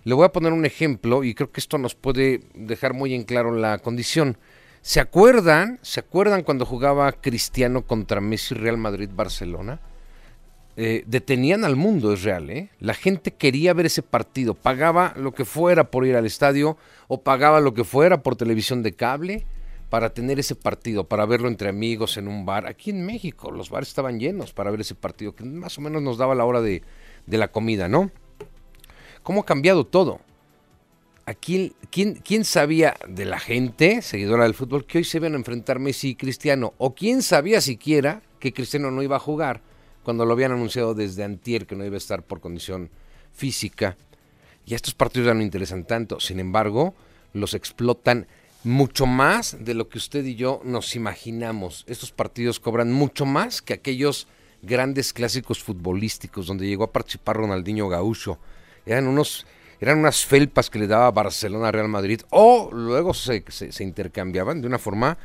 Le voy a poner un ejemplo y creo que esto nos puede dejar muy en claro la condición. ¿Se acuerdan? ¿Se acuerdan cuando jugaba Cristiano contra Messi Real Madrid Barcelona? Eh, detenían al mundo, es real, ¿eh? La gente quería ver ese partido, pagaba lo que fuera por ir al estadio o pagaba lo que fuera por televisión de cable para tener ese partido, para verlo entre amigos en un bar. Aquí en México los bares estaban llenos para ver ese partido, que más o menos nos daba la hora de, de la comida, ¿no? ¿Cómo ha cambiado todo? ¿A quién, sabía de la gente, seguidora del fútbol, que hoy se iban a enfrentar Messi y Cristiano? ¿O quién sabía siquiera que Cristiano no iba a jugar cuando lo habían anunciado desde antier que no iba a estar por condición física? Y estos partidos ya no interesan tanto. Sin embargo, los explotan mucho más de lo que usted y yo nos imaginamos. Estos partidos cobran mucho más que aquellos grandes clásicos futbolísticos donde llegó a participar Ronaldinho Gaucho. Eran unos eran unas felpas que le daba Barcelona a Real Madrid o luego se, se- intercambiaban de una forma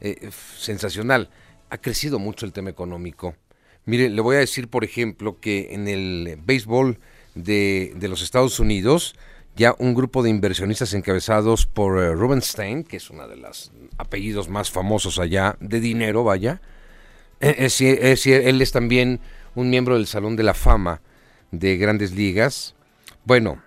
eh, sensacional. Ha crecido mucho el tema económico. Mire, le voy a decir, por ejemplo, que en el béisbol de, de los Estados Unidos, ya un grupo de inversionistas encabezados por eh, Rubenstein, que es uno de los apellidos más famosos allá, de dinero, vaya, eh, es- él es también un miembro del Salón de la Fama de Grandes Ligas. Bueno,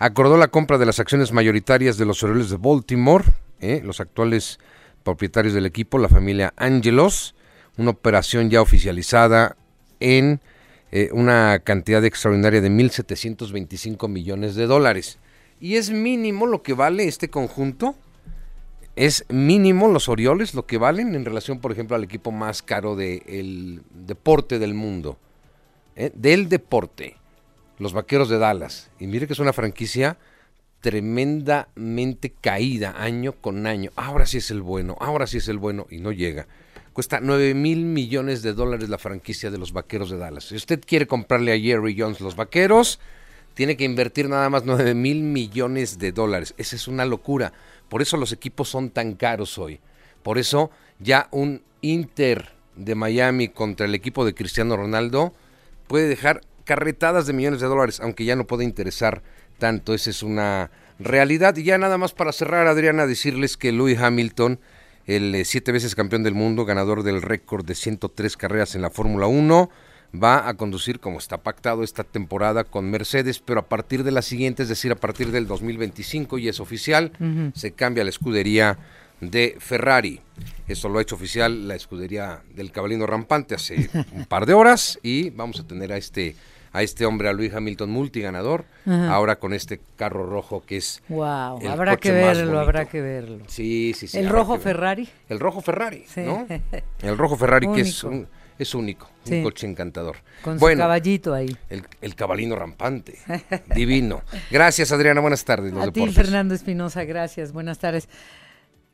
acordó la compra de las acciones mayoritarias de los Orioles de Baltimore, eh, los actuales propietarios del equipo, la familia Angelos, una operación ya oficializada en eh, una cantidad extraordinaria de 1.725 millones de dólares. Y es mínimo lo que vale este conjunto, es mínimo los Orioles lo que valen en relación, por ejemplo, al equipo más caro del deporte del mundo, ¿eh? del deporte, los Vaqueros de Dallas. Y mire que es una franquicia tremendamente caída año con año. Ahora sí es el bueno, ahora sí es el bueno y no llega. Cuesta 9 mil millones de dólares la franquicia de los Vaqueros de Dallas. Si usted quiere comprarle a Jerry Jones los Vaqueros, tiene que invertir nada más 9 mil millones de dólares. Esa es una locura. Por eso los equipos son tan caros hoy. Por eso ya un Inter de Miami contra el equipo de Cristiano Ronaldo puede dejar carretadas de millones de dólares, aunque ya no puede interesar tanto. Esa es una realidad. Y ya nada más para cerrar, Adriana, decirles que Louis Hamilton, el eh, siete veces campeón del mundo, ganador del récord de 103 carreras en la Fórmula 1, va a conducir como está pactado esta temporada con Mercedes, pero a partir de la siguiente, es decir, a partir del 2025, y es oficial, se cambia la escudería de Ferrari. Esto lo ha hecho oficial la escudería del Cabalino Rampante hace [LAUGHS] un par de horas y vamos a tener a este a este hombre, a Luis Hamilton, multiganador, Ajá. ahora con este carro rojo que es Wow, el habrá que coche verlo, habrá que verlo. Sí, sí, sí. ¿El rojo. Ferrari? El rojo Ferrari, Sí. ¿no? [LAUGHS] El rojo Ferrari que es, Único. un- es único, Sí. un coche encantador. Con su bueno, caballito ahí. el, el cabalino rampante, [LAUGHS] divino. Gracias, Adriana, buenas tardes. Los A ti. Fernando Espinosa, gracias. Buenas tardes.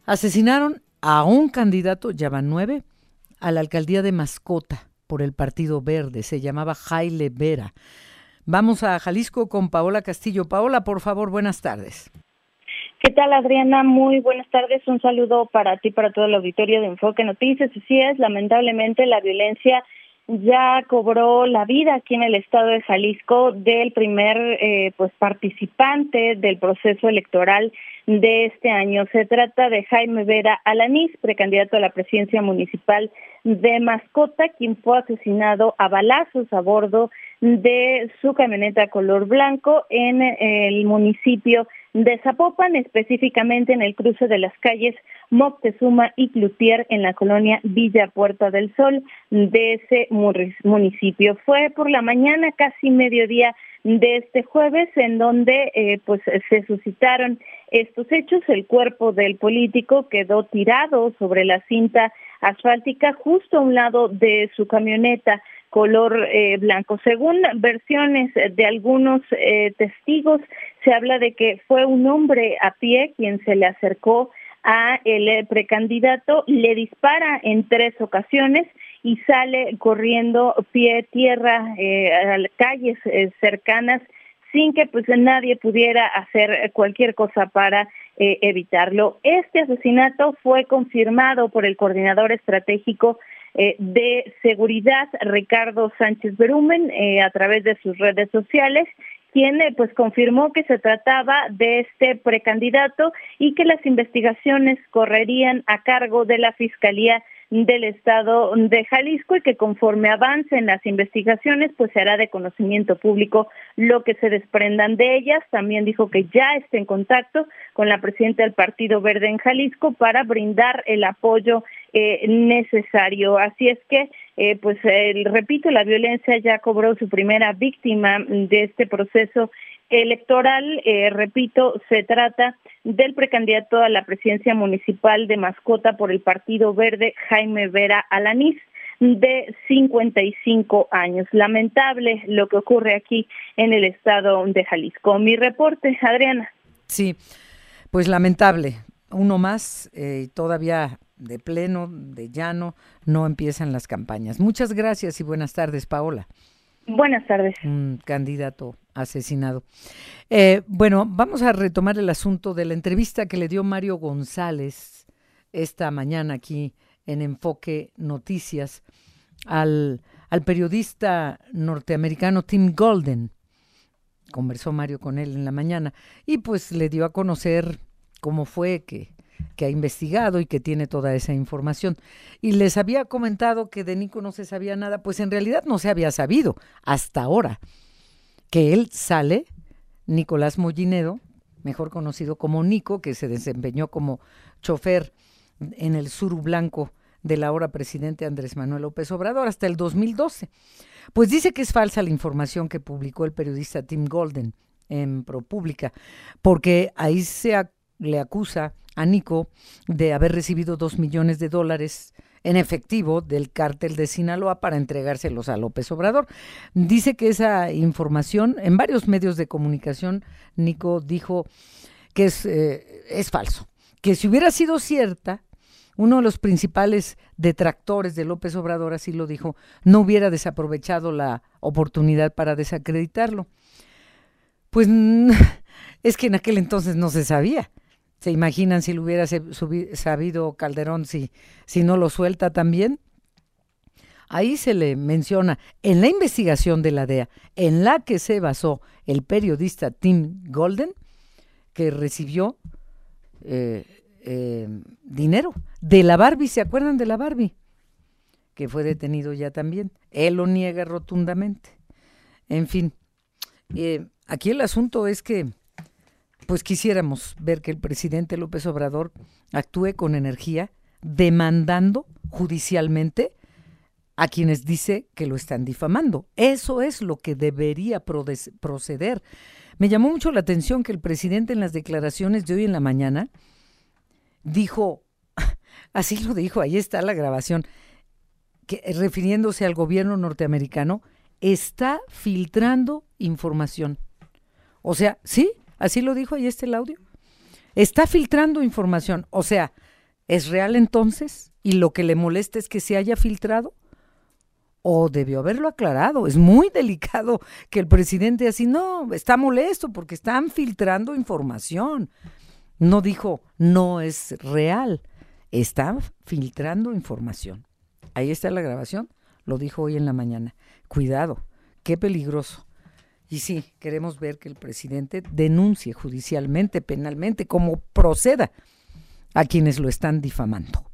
Asesinaron a un candidato, ya van nueve, a la alcaldía de Mascota por el Partido Verde. Se llamaba Jaile Vera. Vamos a Jalisco con Paola Castillo. Paola, por favor, buenas tardes. ¿Qué tal, Adriana? Muy buenas tardes. Un saludo para ti, para todo el auditorio de Enfoque Noticias. Así es, lamentablemente la violencia ya cobró la vida aquí en el estado de Jalisco del primer eh, pues participante del proceso electoral de este año. Se trata de Jaime Vera Alanís, precandidato a la presidencia municipal de Mascota, quien fue asesinado a balazos a bordo de su camioneta color blanco en el municipio de Zapopan, específicamente en el cruce de las calles Moctezuma y Cloutier en la colonia Villa Puerta del Sol de ese municipio. Fue por la mañana, casi mediodía de este jueves, en donde eh, pues se suscitaron estos hechos. El cuerpo del político quedó tirado sobre la cinta asfáltica justo a un lado de su camioneta color eh, blanco. Según versiones de algunos eh, testigos, se habla de que fue un hombre a pie quien se le acercó a el precandidato, le dispara en tres ocasiones y sale corriendo pie tierra eh, a calles eh, cercanas sin que pues nadie pudiera hacer cualquier cosa para eh, evitarlo. Este asesinato fue confirmado por el coordinador estratégico de seguridad Ricardo Sánchez Berumen a través de sus redes sociales quien pues confirmó que se trataba de este precandidato y que las investigaciones correrían a cargo de la Fiscalía del Estado de Jalisco y que conforme avancen las investigaciones, pues se hará de conocimiento público lo que se desprendan de ellas. También dijo que ya está en contacto con la presidenta del Partido Verde en Jalisco para brindar el apoyo eh, necesario. Así es que, eh, pues, repito, la violencia ya cobró su primera víctima de este proceso electoral. Eh, repito, se trata del precandidato a la presidencia municipal de Mascota por el Partido Verde, Jaime Vera Alanís de 55 años. Lamentable lo que ocurre aquí en el estado de Jalisco. Mi reporte, Adriana. Sí, pues lamentable. Uno más, eh, todavía de pleno, de llano, no empiezan las campañas. Muchas gracias y buenas tardes, Paola. Buenas tardes. Un candidato asesinado. Eh, bueno, vamos a retomar el asunto de la entrevista que le dio Mario González esta mañana aquí en Enfoque Noticias al, al periodista norteamericano Tim Golden. Conversó Mario con él en la mañana y pues le dio a conocer cómo fue que que ha investigado y que tiene toda esa información. Y les había comentado que de Nico no se sabía nada, pues en realidad no se había sabido hasta ahora que él sale, Nicolás Mollinedo, mejor conocido como Nico, que se desempeñó como chofer en el sur blanco del ahora presidente Andrés Manuel López Obrador hasta el 2012. Pues dice que es falsa la información que publicó el periodista Tim Golden en ProPublica, porque ahí se le acusa a Nico de haber recibido dos millones de dólares en efectivo del cártel de Sinaloa para entregárselos a López Obrador. Dice que esa información, en varios medios de comunicación, Nico dijo que es, eh, es falso, que si hubiera sido cierta, uno de los principales detractores de López Obrador, así lo dijo, no hubiera desaprovechado la oportunidad para desacreditarlo. Pues [LAUGHS] es que en aquel entonces no se sabía. ¿Se imaginan si lo hubiera sabido Calderón si, si no lo suelta también? Ahí se le menciona en la investigación de la DEA, en la que se basó el periodista Tim Golden, que recibió eh, eh, dinero de la Barbie. ¿Se acuerdan de la Barbie? Que fue detenido ya también. Él lo niega rotundamente. En fin, eh, aquí el asunto es que pues quisiéramos ver que el presidente López Obrador actúe con energía, demandando judicialmente a quienes dice que lo están difamando. Eso es lo que debería proceder. Me llamó mucho la atención que el presidente en las declaraciones de hoy en la mañana dijo, [LAUGHS] así lo dijo, ahí está la grabación, que refiriéndose al gobierno norteamericano, está filtrando información. O sea, sí, Así lo dijo ahí está el audio. Está filtrando información. O sea, ¿es real entonces? ¿Y lo que le molesta es que se haya filtrado? ¿O debió haberlo aclarado? Es muy [LAUGHS] delicado que el presidente así, no, está molesto porque están filtrando información. No dijo, no es real. Están filtrando información. Ahí está la grabación. lo dijo hoy en la mañana. Cuidado, qué peligroso. Y sí, queremos ver que el presidente denuncie judicialmente, penalmente, como proceda a quienes lo están difamando.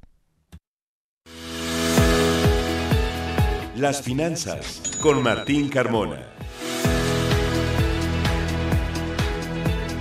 Las finanzas con Martín Carmona.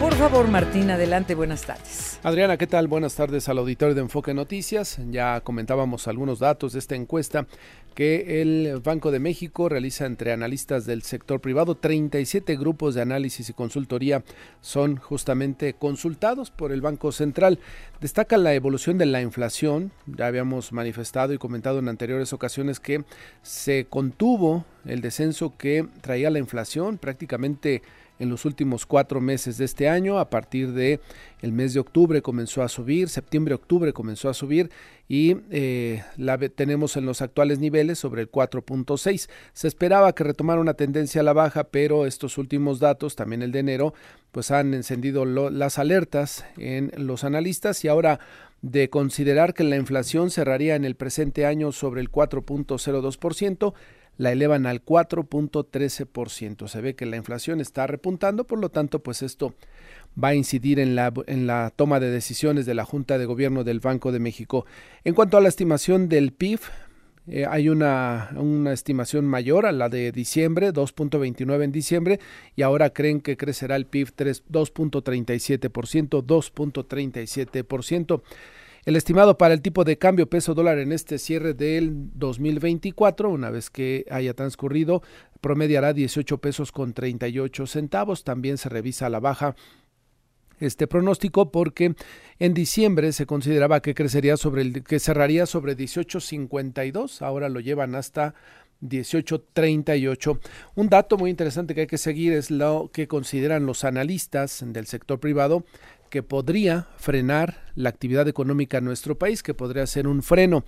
Por favor, Martín, adelante, buenas tardes. Adriana, ¿qué tal? Buenas tardes al auditorio de Enfoque Noticias. Ya comentábamos algunos datos de esta encuesta que el Banco de México realiza entre analistas del sector privado. 37 grupos de análisis y consultoría son justamente consultados por el Banco Central. Destaca la evolución de la inflación. Ya habíamos manifestado y comentado en anteriores ocasiones que se contuvo el descenso que traía la inflación prácticamente en los últimos cuatro meses de este año. A partir de el mes de octubre comenzó a subir, septiembre-octubre comenzó a subir y eh, la tenemos en los actuales niveles sobre el 4.6. Se esperaba que retomara una tendencia a la baja, pero estos últimos datos, también el de enero, pues han encendido las alertas en los analistas y ahora de considerar que la inflación cerraría en el presente año sobre el 4.02%, la elevan al 4.13%. Se ve que la inflación está repuntando, por lo tanto, pues esto va a incidir en la, en la toma de decisiones de la Junta de Gobierno del Banco de México. En cuanto a la estimación del PIB, eh, hay una, una, estimación mayor a la de diciembre, 2.29 en diciembre, y ahora creen que crecerá el PIB 2.37%, 2.37%. El estimado para el tipo de cambio peso dólar en este cierre del 2024, una vez que haya transcurrido, promediará 18 pesos con 38 centavos. También se revisa la baja este pronóstico porque en diciembre se consideraba que crecería sobre el que cerraría sobre 18.52, ahora lo llevan hasta 1838. Un dato muy interesante que hay que seguir es lo que consideran los analistas del sector privado que podría frenar la actividad económica en nuestro país, que podría ser un freno.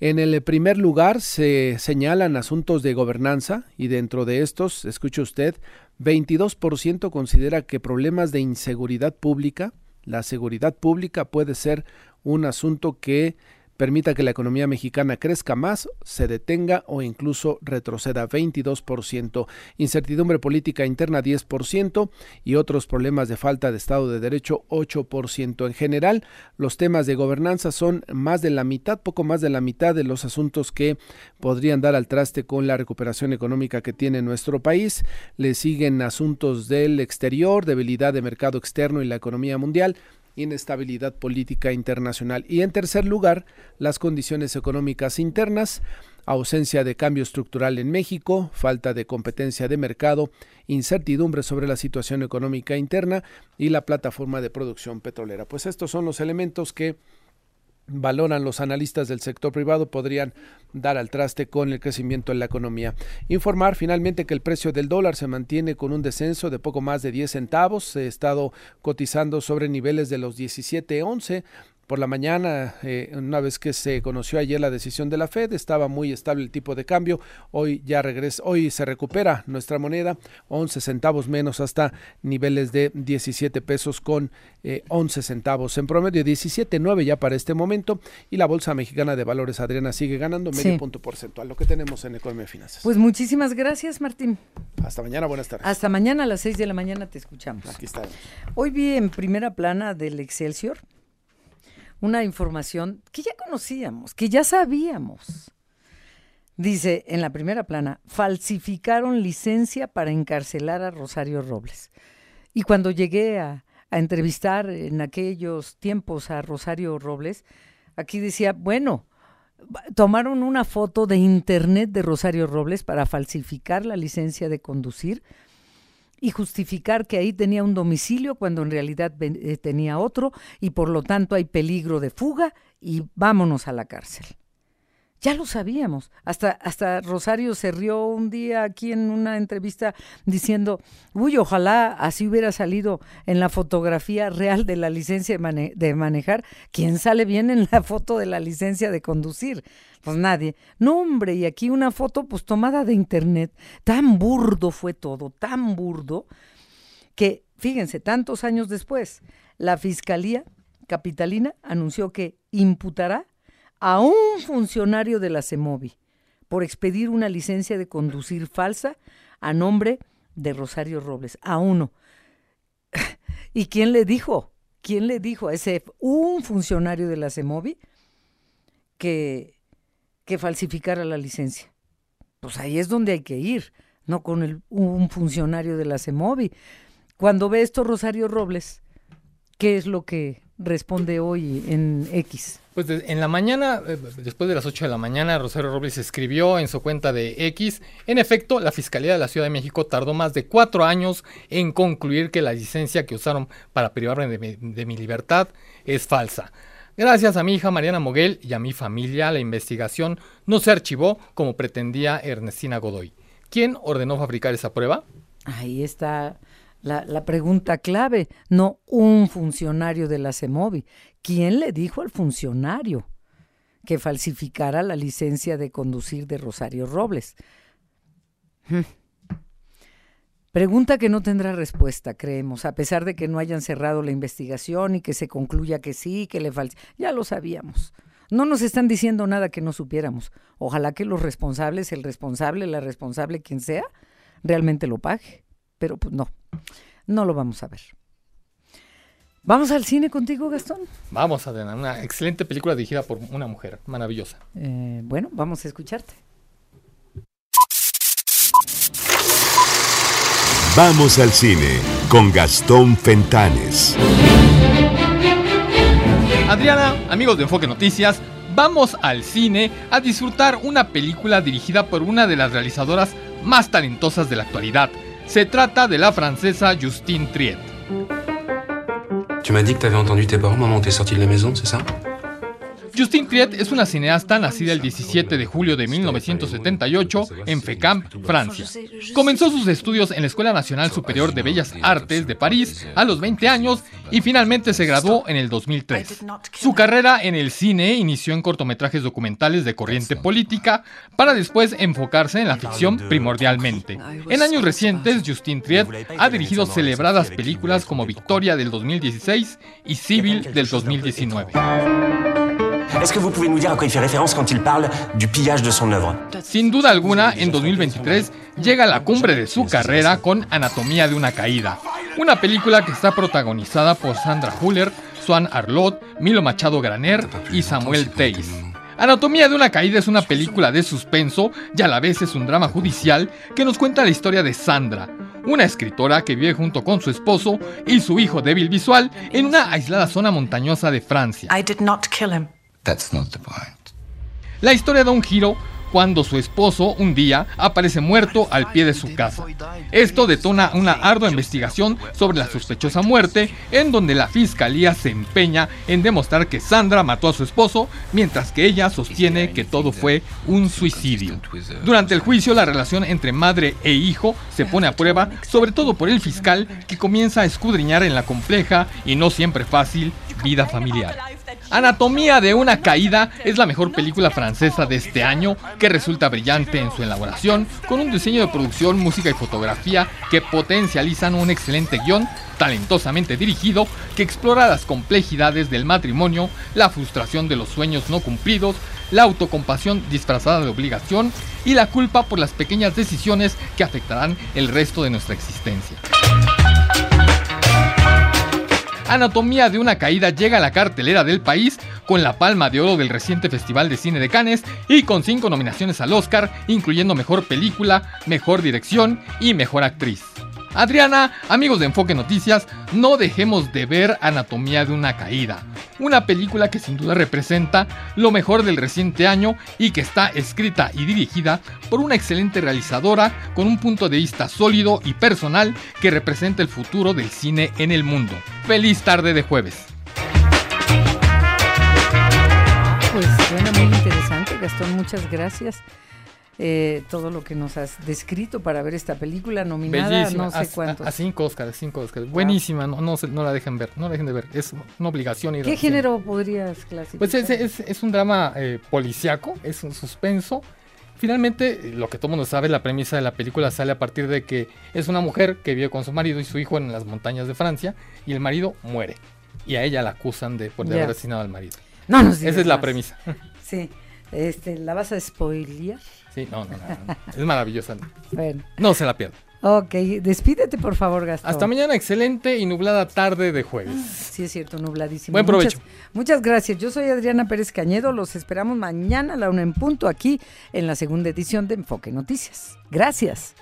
En el primer lugar se señalan asuntos de gobernanza y dentro de estos, escuche usted, 22% considera que problemas de inseguridad pública, la seguridad pública puede ser un asunto que permita que la economía mexicana crezca más, se detenga o incluso retroceda 22%, incertidumbre política interna 10% y otros problemas de falta de Estado de Derecho 8%. En general, los temas de gobernanza son más de la mitad, poco más de la mitad de los asuntos que podrían dar al traste con la recuperación económica que tiene nuestro país. Le siguen asuntos del exterior, debilidad de mercado externo y la economía mundial inestabilidad política internacional. Y en tercer lugar, las condiciones económicas internas, ausencia de cambio estructural en México, falta de competencia de mercado, incertidumbre sobre la situación económica interna y la plataforma de producción petrolera. Pues estos son los elementos que valoran los analistas del sector privado podrían dar al traste con el crecimiento en la economía. Informar finalmente que el precio del dólar se mantiene con un descenso de poco más de 10 centavos, se ha estado cotizando sobre niveles de los 17.11 por la mañana, eh, una vez que se conoció ayer la decisión de la Fed, estaba muy estable el tipo de cambio. Hoy ya regresa, hoy se recupera nuestra moneda, 11 centavos menos hasta niveles de 17 pesos con 11 eh, centavos en promedio, 17.9 ya para este momento. Y la Bolsa Mexicana de Valores, Adriana, sigue ganando medio punto porcentual, lo que tenemos en Economía Finanzas. Pues muchísimas gracias, Martín. Hasta mañana, buenas tardes. Hasta mañana a las 6 de la mañana te escuchamos. Aquí está. Hoy vi en primera plana del Excelsior una información que ya conocíamos, que ya sabíamos. Dice en la primera plana, falsificaron licencia para encarcelar a Rosario Robles. Y cuando llegué a, entrevistar en aquellos tiempos a Rosario Robles, aquí decía, bueno, tomaron una foto de internet de Rosario Robles para falsificar la licencia de conducir y justificar que ahí tenía un domicilio cuando en realidad eh, tenía otro y por lo tanto hay peligro de fuga y vámonos a la cárcel. Ya lo sabíamos. Hasta, hasta Rosario se rió un día aquí en una entrevista diciendo, uy, ojalá así hubiera salido en la fotografía real de la licencia de, de manejar. ¿Quién sale bien en la foto de la licencia de conducir? Pues nadie. No, hombre, y aquí una foto pues tomada de internet. Tan burdo fue todo, tan burdo, que, fíjense, tantos años después, la Fiscalía Capitalina anunció que imputará a un funcionario de la CEMOVI por expedir una licencia de conducir falsa a nombre de Rosario Robles, a uno. [LAUGHS] ¿Y quién le dijo? ¿Quién le dijo a ese un funcionario de la CEMOVI que, que falsificara la licencia? Pues ahí es donde hay que ir, no con el, un funcionario de la CEMOVI. Cuando ve esto Rosario Robles, ¿qué es lo que responde hoy en X? Pues en la mañana, eh, después de las 8 de la mañana, Rosario Robles escribió en su cuenta de X, en efecto, la Fiscalía de la Ciudad de México tardó más de cuatro años en concluir que la licencia que usaron para privarme de mi, de mi libertad es falsa. Gracias a mi hija Mariana Moguel y a mi familia, la investigación no se archivó como pretendía Ernestina Godoy. ¿Quién ordenó fabricar esa prueba? Ahí está la, pregunta clave, no un funcionario de la CEMOVI. ¿Quién le dijo al funcionario que falsificara la licencia de conducir de Rosario Robles? Pregunta que no tendrá respuesta, creemos, a pesar de que no hayan cerrado la investigación y que se concluya que sí, que le falta. Ya lo sabíamos. No nos están diciendo nada que no supiéramos. Ojalá que los responsables, el responsable, la responsable, quien sea, realmente lo pague. Pero pues no, no lo vamos a ver. ¿Vamos al cine contigo, Gastón? Vamos, Adriana, una excelente película dirigida por una mujer maravillosa. Eh, bueno, vamos a escucharte. Vamos al cine con Gastón Fentanes. Adriana, amigos de Enfoque Noticias, vamos al cine a disfrutar una película dirigida por una de las realizadoras más talentosas de la actualidad. Se trata de la francesa Justine Triet. Tu m'as dit que t'avais entendu tes parents où t'es de la maison, c'est ça Justine Triet es una cineasta nacida el 17 de julio de 1978 en Fécamp, Francia. Comenzó sus estudios en la Escuela Nacional Superior de Bellas Artes de París a los 20 años y finalmente se graduó en el 2003. Su carrera en el cine inició en cortometrajes documentales de corriente política para después enfocarse en la ficción primordialmente. En años recientes, Justine Triet ha dirigido celebradas películas como Victoria del 2016 y Civil del 2019. Est-ce que vous pouvez nous dire à quoi il fait référence quand il parle du pillage de son œuvre Sin duda alguna, en 2023 llega a la cumbre de su carrera con Anatomía de una caída, una película que está protagonizada por Sandra Huller, Swan Arlot, Milo Machado Graner y Samuel Teis. Anatomía de una caída es una película de suspenso y a la vez es un drama judicial que nos cuenta la historia de Sandra, una escritora que vive junto con su esposo y su hijo débil visual en una aislada zona montañosa de Francia. I did not kill him. La historia da un giro cuando su esposo un día aparece muerto al pie de su casa. Esto detona una ardua investigación sobre la sospechosa muerte, en donde la fiscalía se empeña en demostrar que Sandra mató a su esposo, mientras que ella sostiene que todo fue un suicidio. Durante el juicio, la relación entre madre e hijo se pone a prueba, sobre todo por el fiscal, que comienza a escudriñar en la compleja y no siempre fácil vida familiar. Anatomía de una caída es la mejor película francesa de este año que resulta brillante en su elaboración, con un diseño de producción, música y fotografía que potencializan un excelente guion talentosamente dirigido que explora las complejidades del matrimonio, la frustración de los sueños no cumplidos, la autocompasión disfrazada de obligación y la culpa por las pequeñas decisiones que afectarán el resto de nuestra existencia. Anatomía de una caída llega a la cartelera del país con la palma de oro del reciente Festival de Cine de Cannes y con cinco nominaciones al Oscar, incluyendo Mejor Película, Mejor Dirección y Mejor Actriz. Adriana, amigos de Enfoque Noticias, no dejemos de ver Anatomía de una caída, una película que sin duda representa lo mejor del reciente año y que está escrita y dirigida por una excelente realizadora con un punto de vista sólido y personal que representa el futuro del cine en el mundo. Feliz tarde de jueves. Pues suena muy interesante, Gastón, muchas gracias. Eh, todo lo que nos has descrito para ver esta película nominada Bellísima, no sé a, cuántos. a, a cinco Oscars, cinco Oscars. Buenísima, no, no, no la dejen ver, no la dejen de ver, es una obligación ir ¿Qué género podrías clasificar? Pues es, es- es un drama eh, policiaco, es un suspenso. Finalmente, lo que todo mundo sabe, la premisa de la película sale a partir de que es una mujer que vive con su marido y su hijo en las montañas de Francia y el marido muere. Y a ella la acusan de, por de haber asesinado al marido. No nos Esa es la premisa. Sí. Este, ¿La vas a spoilear? Sí, no, no, no. Es maravillosa. Bueno. No se la pierda. Ok, despídete por favor, Gastón. Hasta mañana, excelente y nublada tarde de jueves. Sí, es cierto, nubladísimo. Buen provecho. Muchas, muchas gracias. Yo soy Adriana Pérez Cañedo. Los esperamos mañana a la una en punto aquí en la segunda edición de Enfoque Noticias. Gracias.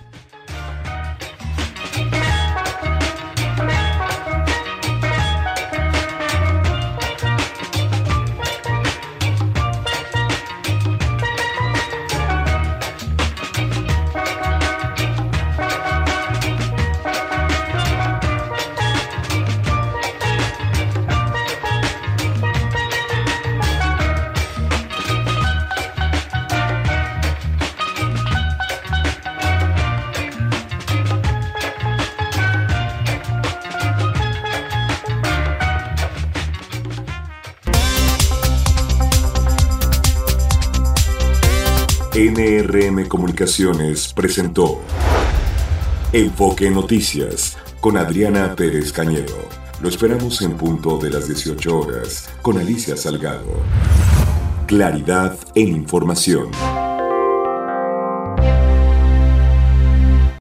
NRM Comunicaciones presentó Enfoque Noticias con Adriana Pérez Cañedo. Lo esperamos en punto de las 18 horas con Alicia Salgado. Claridad en información.